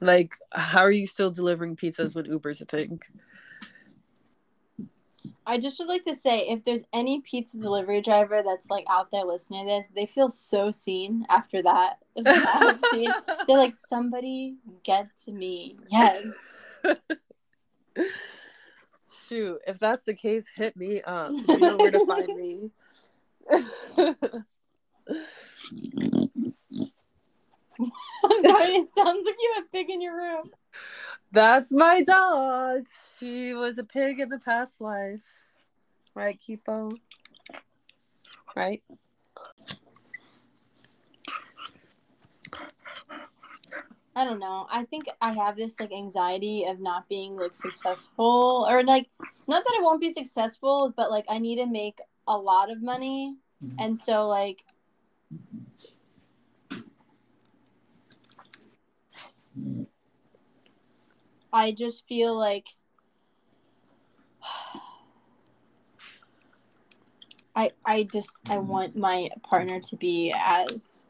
Like how are you still delivering pizzas when uber's a thing I just would like to say if there's any pizza delivery driver that's like out there listening to this, they feel so seen after that. that. They're like, somebody gets me. Yes. Shoot, if that's the case, hit me up. You know where to find me. I'm sorry, it sounds like you have a pig in your room. That's my dog. She was a pig in the past life. Right, Kipo? Right? I don't know. I think I have this like anxiety of not being like successful or like not that I won't be successful, but like I need to make a lot of money. Mm-hmm. And so like I just feel like I I just I want my partner to be as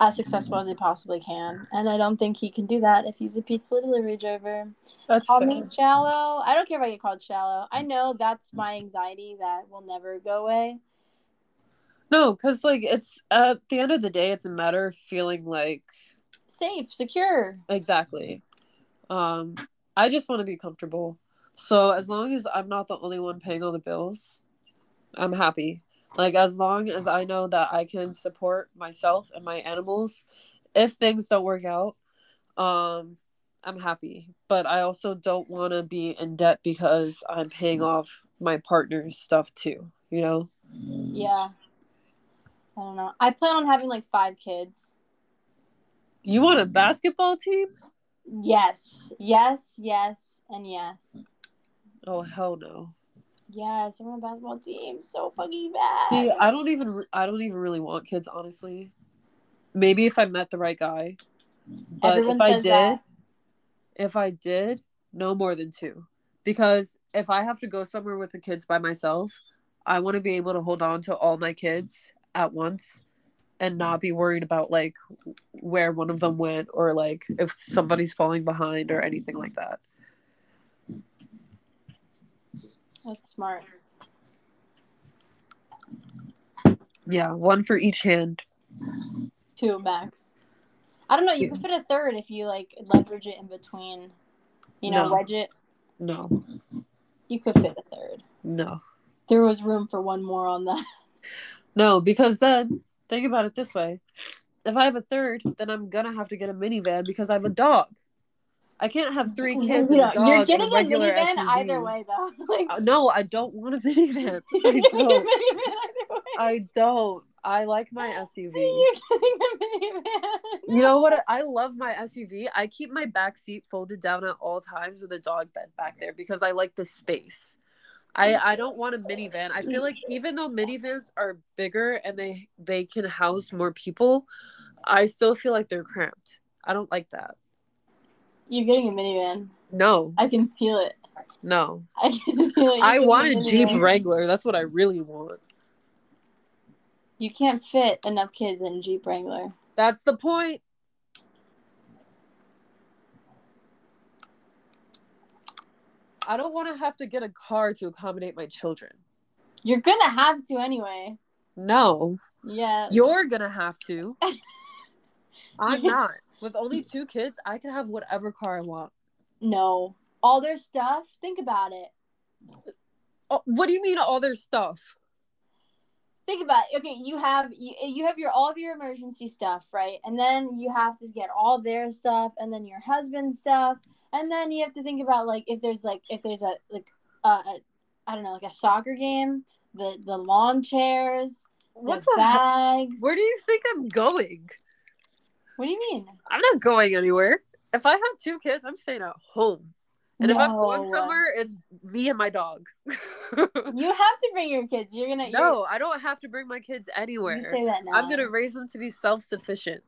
as successful as he possibly can, and I don't think he can do that if he's a pizza delivery driver. That's Call fair. me shallow. I don't care if I get called shallow. I know that's my anxiety that will never go away. No, because like it's at the end of the day, it's a matter of feeling like Safe, secure. exactly. Um, I just want to be comfortable. So as long as I'm not the only one paying all the bills, I'm happy. Like as long as I know that I can support myself and my animals, if things don't work out, um, I'm happy. But I also don't want to be in debt because I'm paying off my partner's stuff too. You know. Yeah. I don't know. I plan on having like five kids. You want a basketball team? Yes, yes, yes, and yes. Oh hell no. Yes, I want a basketball team so mm. fucking bad. See, I don't even I don't even really want kids, honestly. Maybe if I met the right guy. But Everyone if I did, that. if I did, no more than two. Because if I have to go somewhere with the kids by myself, I want to be able to hold on to all my kids at once and not be worried about like where one of them went or like if somebody's falling behind or anything like that. That's smart. Yeah, one for each hand. Two max. I don't know. You Yeah. could fit a third if you like leverage it in between. You know, No. wedge it. No. You could fit a third. No. There was room for one more on that. No, because then think about it this way. If I have a third, then I'm gonna have to get a minivan because I have a dog. I can't have three kids and a dog You're getting a regular minivan SUV. either way, though. like, Uh, No, I don't want a minivan. you're I getting a don't. minivan either way. I don't. I like my SUV. You're getting a minivan. You know what? I love my SUV. I keep my back seat folded down at all times with a dog bed back there because I like the space. I I don't want a minivan. I feel like even though minivans are bigger and they they can house more people, I still feel like they're cramped. I don't like that. You're getting a minivan. No, I can feel it. no. I can feel it. You're I want a minivan. Jeep Wrangler. That's what I really want. You can't fit enough kids in a Jeep Wrangler. That's the point. I don't want to have to get a car to accommodate my children. You're gonna have to anyway. No, Yeah. you're gonna have to. I'm not. With only two kids, I can have whatever car I want. No. All their stuff. Think about it. Oh, what do you mean all their stuff? Think about it. Okay, you have you, you have your all of your emergency stuff, right? And then you have to get all their stuff, and then your husband's stuff, and then you have to think about like if there's like if there's a like uh, a I don't know like a soccer game, the the lawn chairs, What the the hell? bags. Where do you think I'm going? What do you mean? I'm not going anywhere. If I have two kids, I'm staying at home. And if I'm going somewhere, it's me and my dog. You have to bring your kids. You're gonna no, I don't have to bring my kids anywhere. you say that now. I'm gonna raise them to be self sufficient.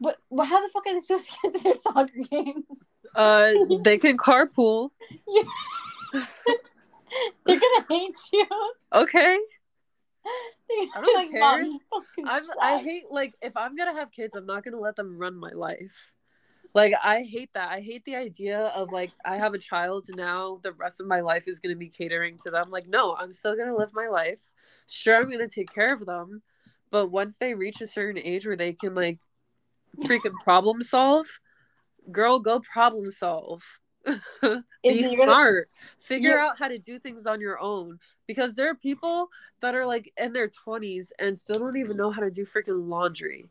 But, but how the fuck are they supposed to get to their soccer games? Uh, they can carpool. Yeah. They're gonna hate you. Okay, I don't like, care. "Mom, I'm. I hate like if I'm gonna have kids, I'm not gonna let them run my life. Like I hate that. I hate the idea of like I have a child now the rest of my life is to be catering to them. Like no, I'm still to live my life. Sure, I'm to take care of them, but once they reach a certain age where they can like freaking problem solve, girl, go problem solve. be smart. Gonna... Figure out how to do things on your own because there are people that are like in their 20s and still don't even know how to do freaking laundry.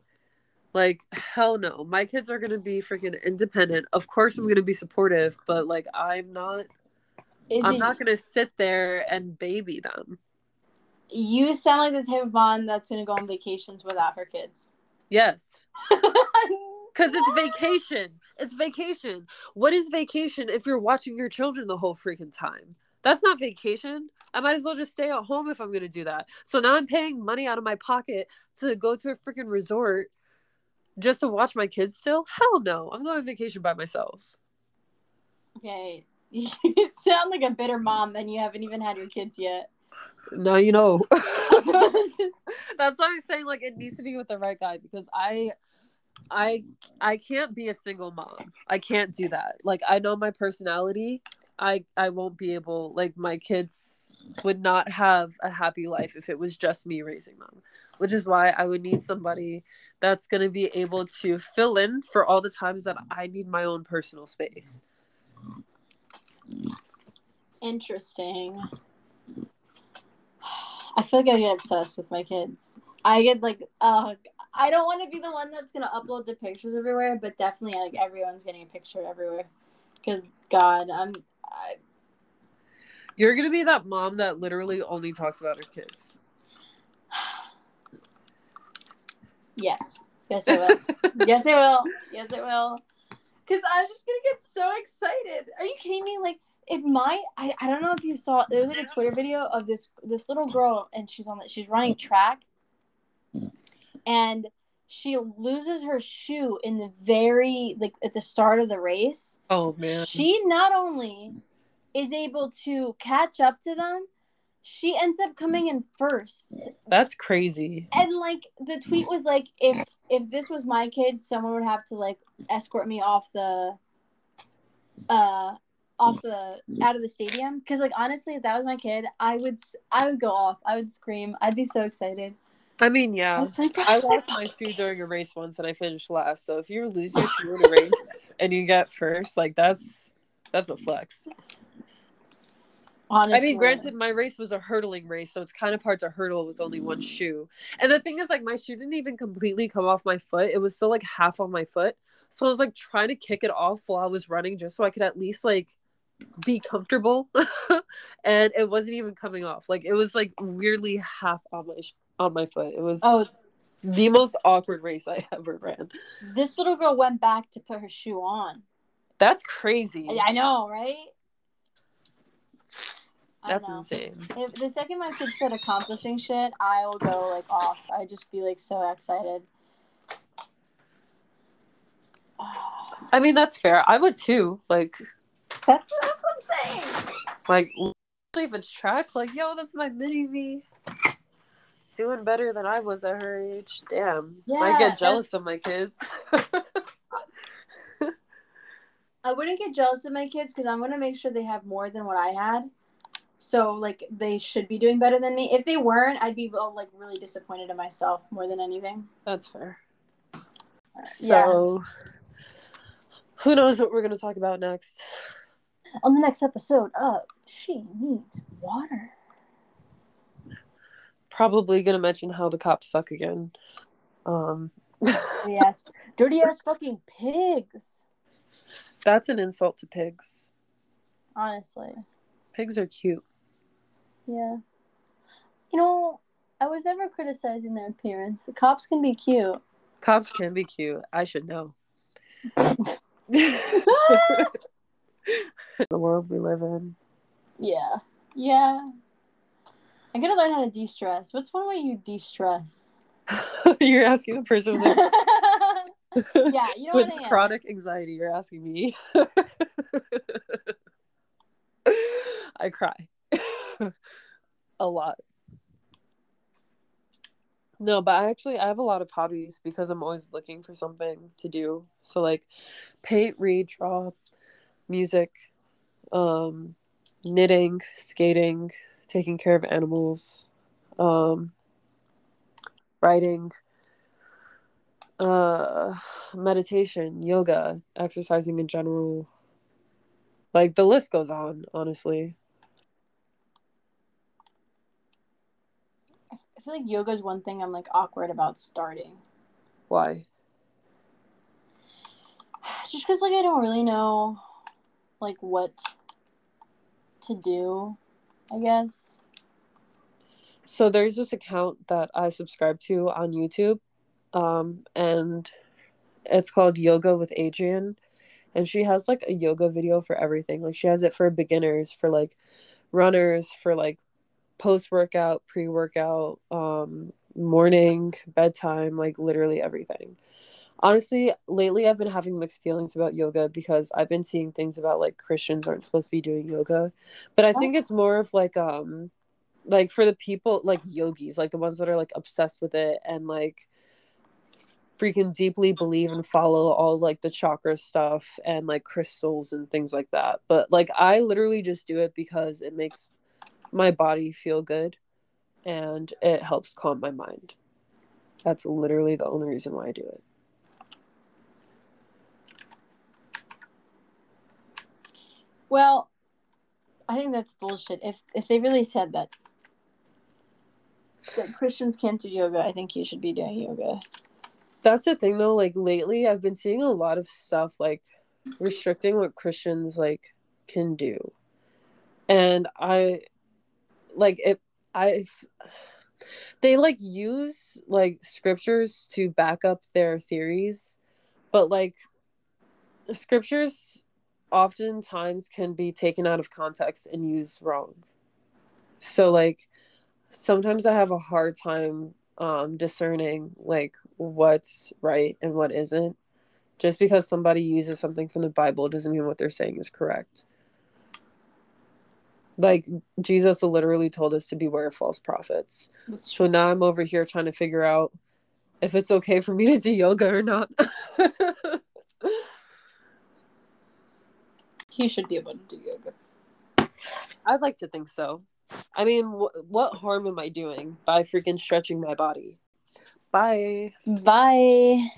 Like, hell no. My kids are going to be freaking independent. Of course, I'm going to be supportive, but like, I'm not. Is I'm it... not going to sit there and baby them. You sound like the type of mom that's going to go on vacations without her kids. Yes. Because it's vacation. It's vacation. What is vacation if you're watching your children the whole freaking time? That's not vacation. I might as well just stay at home if I'm going to do that. So now I'm paying money out of my pocket to go to a freaking resort just to watch my kids still? Hell no. I'm going on vacation by myself. Okay. You sound like a bitter mom and you haven't even had your kids yet. Now you know. That's why I'm saying like it needs to be with the right guy because I I I can't be a single mom. I can't do that. Like I know my personality I I won't be able like my kids would not have a happy life if it was just me raising them. Which is why I would need somebody that's going to be able to fill in for all the times that I need my own personal space. Interesting. I feel like I get obsessed with my kids. I get like, uh, I don't want to be the one that's gonna upload the pictures everywhere, but definitely like everyone's getting a picture everywhere. Cause God, I'm I... You're gonna be that mom that literally only talks about her kids. yes. Yes, I will. yes, I will. Yes, I will. Because I'm just gonna get so excited. Are you kidding me? Like, it might. I, I don't know if you saw. There's like a Twitter video of this this little girl, and she's on. The, she's running track, and she loses her shoe in the very like at the start of the race. Oh man. She not only is able to catch up to them, she ends up coming in first. That's crazy. And like the tweet was like if if this was my kid, someone would have to like escort me off the uh off the out of the stadium because like honestly if that was my kid i would i would go off i would scream i'd be so excited I mean, yeah. Oh I lost my shoe during a race once and I finished last. So if you lose your shoe in a race and you get first, like that's that's a flex. Honestly. I mean, granted, my race was a hurdling race, so it's kind of hard to hurdle with only one shoe. And the thing is, like, my shoe didn't even completely come off my foot; it was still like half on my foot. So I was like trying to kick it off while I was running, just so I could at least like be comfortable. and it wasn't even coming off; like it was like weirdly half on my on my foot. It was oh the most awkward race I ever ran. This little girl went back to put her shoe on. That's crazy. I know, right? That's insane. If the second my kids start accomplishing shit, I will go like off. I just be like so excited. I mean, that's fair. I would too. Like, that's that's what I'm saying. Like, if it's track, like, yo, that's my mini me doing better than I was at her age. Damn. Yeah, I get jealous of my kids. I wouldn't get jealous of my kids because I'm gonna make sure they have more than what I had. So like they should be doing better than me. If they weren't, I'd be uh, like really disappointed in myself more than anything. That's fair. So yeah. who knows what we're gonna talk about next? On the next episode of She Needs Water probably gonna mention how the cops suck again. Um, dirty ass, dirty ass fucking pigs. That's an insult to pigs. Honestly, pigs are cute. Yeah, you know, I was never criticizing their appearance. The cops can be cute. Cops can be cute. I should know. the world we live in. Yeah. Yeah. I gotta learn how to de stress. What's one way you de stress? you're asking the person with, yeah, you know with chronic anxiety. You're asking me. I cry a lot. No, but I actually I have a lot of hobbies because I'm always looking for something to do. So like paint, read, draw, music, um knitting, skating, taking care of animals, um writing, uh meditation, yoga, exercising in general. Like the list goes on, honestly. I feel like yoga is one thing I'm like awkward about starting. Why? Just because like I don't really know like what to do, I guess. So there's this account that I subscribe to on YouTube, um, and it's called Yoga with Adriene, and she has like a yoga video for everything. Like she has it for beginners, for like runners, for like post workout, pre workout, um, morning, bedtime, like literally everything. Honestly, lately I've been having mixed feelings about yoga because I've been seeing things about like Christians aren't supposed to be doing yoga. But I think it's more of like um like for the people like yogis, like the ones that are like obsessed with it and like freaking deeply believe and follow all like the chakra stuff and like crystals and things like that. But like I literally just do it because it makes my body feel good and it helps calm my mind. That's literally the only reason why I do it. Well, I think that's bullshit. If if they really said that that Christians can't do yoga, I think you should be doing yoga. That's the thing though, like lately I've been seeing a lot of stuff like restricting what Christians like can do. And I like it I they like use like scriptures to back up their theories, but like scriptures oftentimes can be taken out of context and used wrong. So like sometimes I have a hard time um discerning like what's right and what isn't. Just because somebody uses something from the Bible doesn't mean what they're saying is correct. Like Jesus literally told us to beware of false prophets. So now I'm over here trying to figure out if it's okay for me to do yoga or not. he should be able to do yoga. I'd like to think so. I mean, wh- what harm am I doing by freaking stretching my body? Bye. Bye.